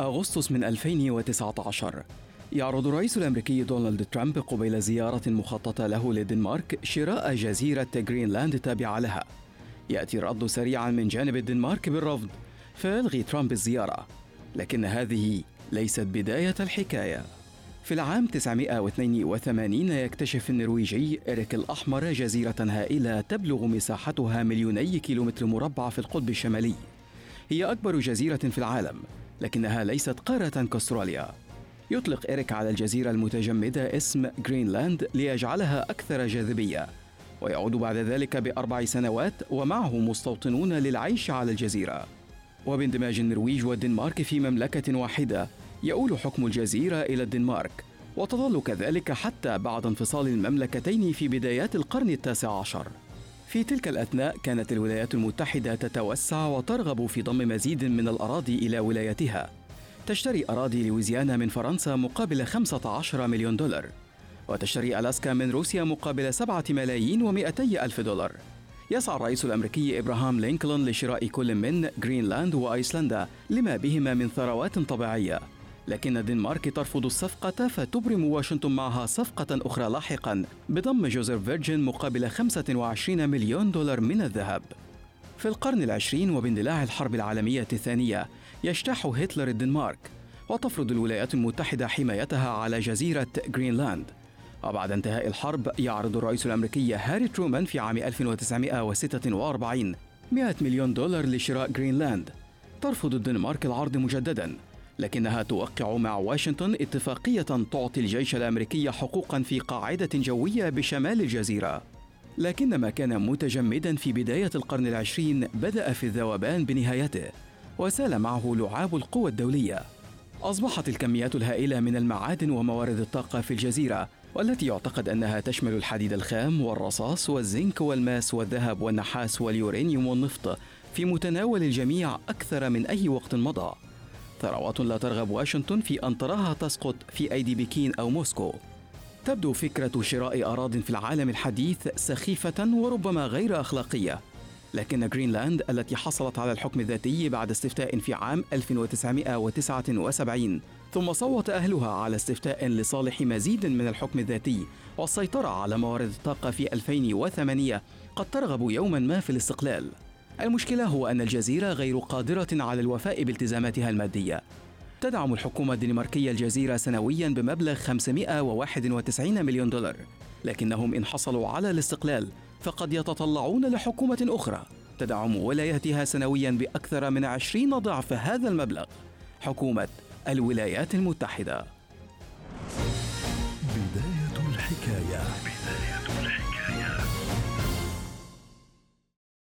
أغسطس من 2019 يعرض الرئيس الأمريكي دونالد ترامب قبيل زيارة مخططة له للدنمارك شراء جزيرة جرينلاند التابعة لها. يأتي الرد سريعا من جانب الدنمارك بالرفض فيلغي ترامب الزيارة. لكن هذه ليست بداية الحكاية. في العام 982 يكتشف النرويجي إريك الأحمر جزيرة هائلة تبلغ مساحتها مليوني كيلومتر مربع في القطب الشمالي. هي أكبر جزيرة في العالم. لكنها ليست قارة كأستراليا. يطلق إريك على الجزيرة المتجمدة اسم جرينلاند ليجعلها أكثر جاذبية ويعود بعد ذلك بأربع سنوات ومعه مستوطنون للعيش على الجزيرة. وباندماج النرويج والدنمارك في مملكة واحدة يؤول حكم الجزيرة إلى الدنمارك وتظل كذلك حتى بعد انفصال المملكتين في بدايات القرن التاسع عشر. في تلك الأثناء كانت الولايات المتحدة تتوسع وترغب في ضم مزيد من الأراضي إلى ولايتها. تشتري أراضي لويزيانا من فرنسا مقابل 15 مليون دولار وتشتري ألاسكا من روسيا مقابل 7 ملايين و200 ألف دولار. يسعى الرئيس الأمريكي إبراهام لينكولن لشراء كل من جرينلاند وأيسلندا لما بهما من ثروات طبيعية. لكن الدنمارك ترفض الصفقة فتبرم واشنطن معها صفقة أخرى لاحقا بضم جزر فيرجن مقابل 25 مليون دولار من الذهب. في القرن العشرين وباندلاع الحرب العالمية الثانية يجتاح هتلر الدنمارك وتفرض الولايات المتحدة حمايتها على جزيرة جرينلاند وبعد انتهاء الحرب يعرض الرئيس الأمريكي هاري ترومان في عام 1946 100 مليون دولار لشراء جرينلاند ترفض الدنمارك العرض مجددا. لكنها توقع مع واشنطن اتفاقية تعطي الجيش الأمريكي حقوقا في قاعدة جوية بشمال الجزيرة. لكن ما كان متجمدا في بداية القرن العشرين بدأ في الذوبان بنهايته وسال معه لعاب القوى الدولية. أصبحت الكميات الهائلة من المعادن وموارد الطاقة في الجزيرة والتي يعتقد أنها تشمل الحديد الخام والرصاص والزنك والماس والذهب والنحاس واليورانيوم والنفط في متناول الجميع أكثر من أي وقت مضى. ثروات لا ترغب واشنطن في أن تراها تسقط في أيدي بكين أو موسكو. تبدو فكرة شراء أراضٍ في العالم الحديث سخيفة وربما غير أخلاقية. لكن جرينلاند التي حصلت على الحكم الذاتي بعد استفتاء في عام 1979 ثم صوت أهلها على استفتاء لصالح مزيد من الحكم الذاتي والسيطرة على موارد الطاقة في 2008 قد ترغب يوما ما في الاستقلال. المشكلة هو أن الجزيرة غير قادرة على الوفاء بالتزاماتها المادية. تدعم الحكومة الدنماركية الجزيرة سنويا بمبلغ 591 مليون دولار. لكنهم إن حصلوا على الاستقلال فقد يتطلعون لحكومة أخرى. تدعم ولايتها سنويا بأكثر من 20 ضعف هذا المبلغ. حكومة الولايات المتحدة. بداية الحكاية. بداية الحكاية.